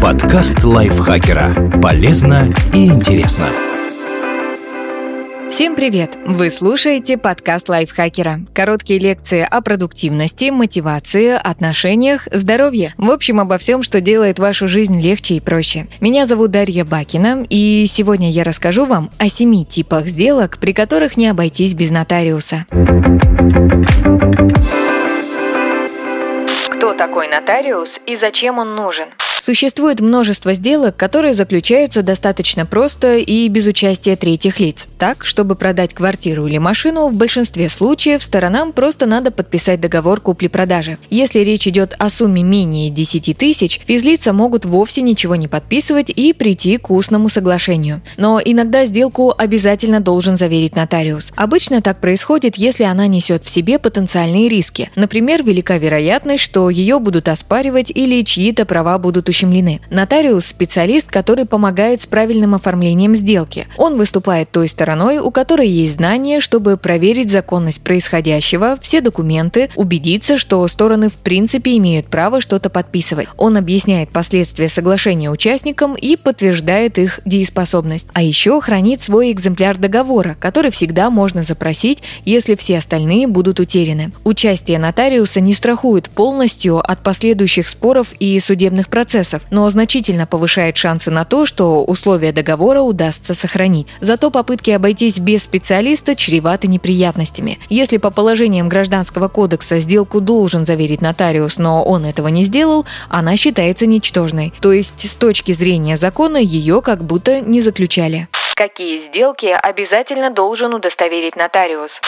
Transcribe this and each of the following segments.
Подкаст лайфхакера. Полезно и интересно. Всем привет! Вы слушаете подкаст лайфхакера. Короткие лекции о продуктивности, мотивации, отношениях, здоровье. В общем, обо всем, что делает вашу жизнь легче и проще. Меня зовут Дарья Бакина, и сегодня я расскажу вам о семи типах сделок, при которых не обойтись без нотариуса. Такой нотариус и зачем он нужен? Существует множество сделок, которые заключаются достаточно просто и без участия третьих лиц. Так, чтобы продать квартиру или машину, в большинстве случаев сторонам просто надо подписать договор купли-продажи. Если речь идет о сумме менее 10 тысяч, физлица могут вовсе ничего не подписывать и прийти к устному соглашению. Но иногда сделку обязательно должен заверить нотариус. Обычно так происходит, если она несет в себе потенциальные риски. Например, велика вероятность, что ее будут оспаривать или чьи-то права будут ущемлены. Нотариус – специалист, который помогает с правильным оформлением сделки. Он выступает той стороной, у которой есть знания, чтобы проверить законность происходящего, все документы, убедиться, что стороны в принципе имеют право что-то подписывать. Он объясняет последствия соглашения участникам и подтверждает их дееспособность. А еще хранит свой экземпляр договора, который всегда можно запросить, если все остальные будут утеряны. Участие нотариуса не страхует полностью от последующих споров и судебных процессов, процессов, но значительно повышает шансы на то, что условия договора удастся сохранить. Зато попытки обойтись без специалиста чреваты неприятностями. Если по положениям Гражданского кодекса сделку должен заверить нотариус, но он этого не сделал, она считается ничтожной. То есть с точки зрения закона ее как будто не заключали. Какие сделки обязательно должен удостоверить нотариус?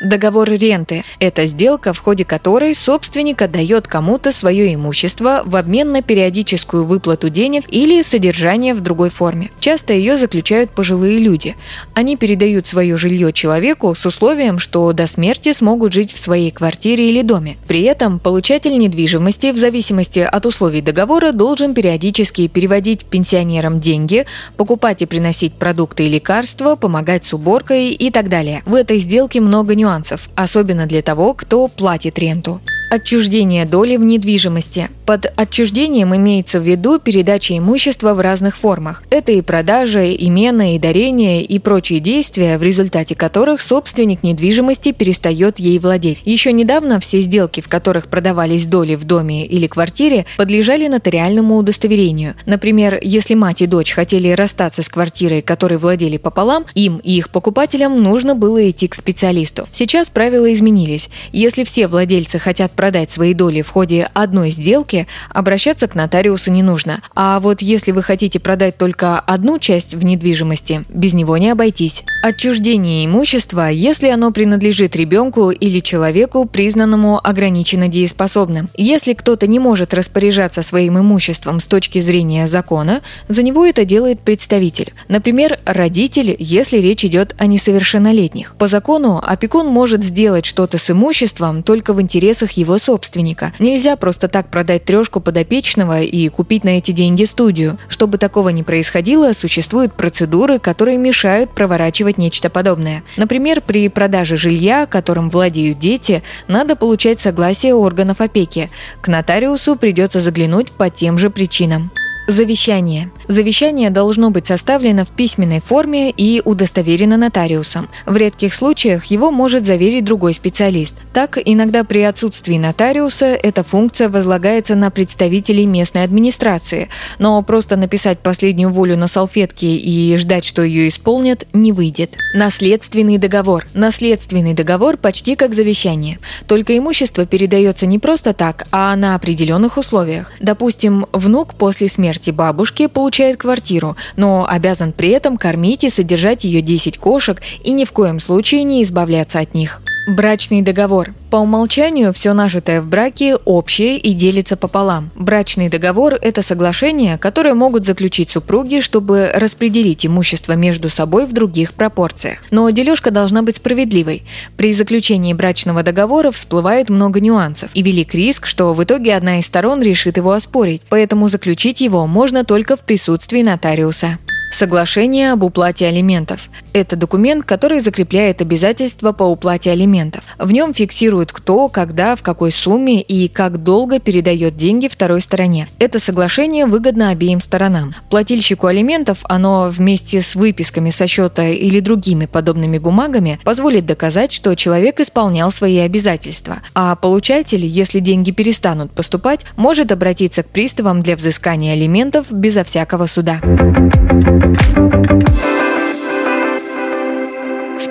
Договор ренты – это сделка, в ходе которой собственник отдает кому-то свое имущество в обмен на периодическую выплату денег или содержание в другой форме. Часто ее заключают пожилые люди. Они передают свое жилье человеку с условием, что до смерти смогут жить в своей квартире или доме. При этом получатель недвижимости в зависимости от условий договора должен периодически переводить пенсионерам деньги, покупать и приносить продукты и лекарства, помогать с уборкой и так далее. В этой сделке много нюансов нюансов, особенно для того, кто платит ренту. Отчуждение доли в недвижимости. Под отчуждением имеется в виду передача имущества в разных формах. Это и продажа, и мена, и дарение, и прочие действия, в результате которых собственник недвижимости перестает ей владеть. Еще недавно все сделки, в которых продавались доли в доме или квартире, подлежали нотариальному удостоверению. Например, если мать и дочь хотели расстаться с квартирой, которой владели пополам, им и их покупателям нужно было идти к специалисту. Сейчас правила изменились. Если все владельцы хотят продать свои доли в ходе одной сделки, обращаться к нотариусу не нужно. А вот если вы хотите продать только одну часть в недвижимости, без него не обойтись. Отчуждение имущества, если оно принадлежит ребенку или человеку, признанному ограниченно дееспособным. Если кто-то не может распоряжаться своим имуществом с точки зрения закона, за него это делает представитель. Например, родитель, если речь идет о несовершеннолетних. По закону опекун может сделать что-то с имуществом только в интересах его его собственника. Нельзя просто так продать трешку подопечного и купить на эти деньги студию. Чтобы такого не происходило, существуют процедуры, которые мешают проворачивать нечто подобное. Например, при продаже жилья, которым владеют дети, надо получать согласие органов опеки. К нотариусу придется заглянуть по тем же причинам. Завещание. Завещание должно быть составлено в письменной форме и удостоверено нотариусом. В редких случаях его может заверить другой специалист. Так, иногда при отсутствии нотариуса эта функция возлагается на представителей местной администрации, но просто написать последнюю волю на салфетке и ждать, что ее исполнят, не выйдет. Наследственный договор. Наследственный договор почти как завещание. Только имущество передается не просто так, а на определенных условиях. Допустим, внук после смерти смерти бабушки получает квартиру, но обязан при этом кормить и содержать ее 10 кошек и ни в коем случае не избавляться от них. Брачный договор. По умолчанию все нажитое в браке общее и делится пополам. Брачный договор – это соглашение, которое могут заключить супруги, чтобы распределить имущество между собой в других пропорциях. Но дележка должна быть справедливой. При заключении брачного договора всплывает много нюансов, и велик риск, что в итоге одна из сторон решит его оспорить, поэтому заключить его можно только в присутствии нотариуса. Соглашение об уплате алиментов. Это документ, который закрепляет обязательства по уплате алиментов. В нем фиксирует кто, когда, в какой сумме и как долго передает деньги второй стороне. Это соглашение выгодно обеим сторонам. Плательщику алиментов оно вместе с выписками со счета или другими подобными бумагами позволит доказать, что человек исполнял свои обязательства. А получатель, если деньги перестанут поступать, может обратиться к приставам для взыскания алиментов безо всякого суда.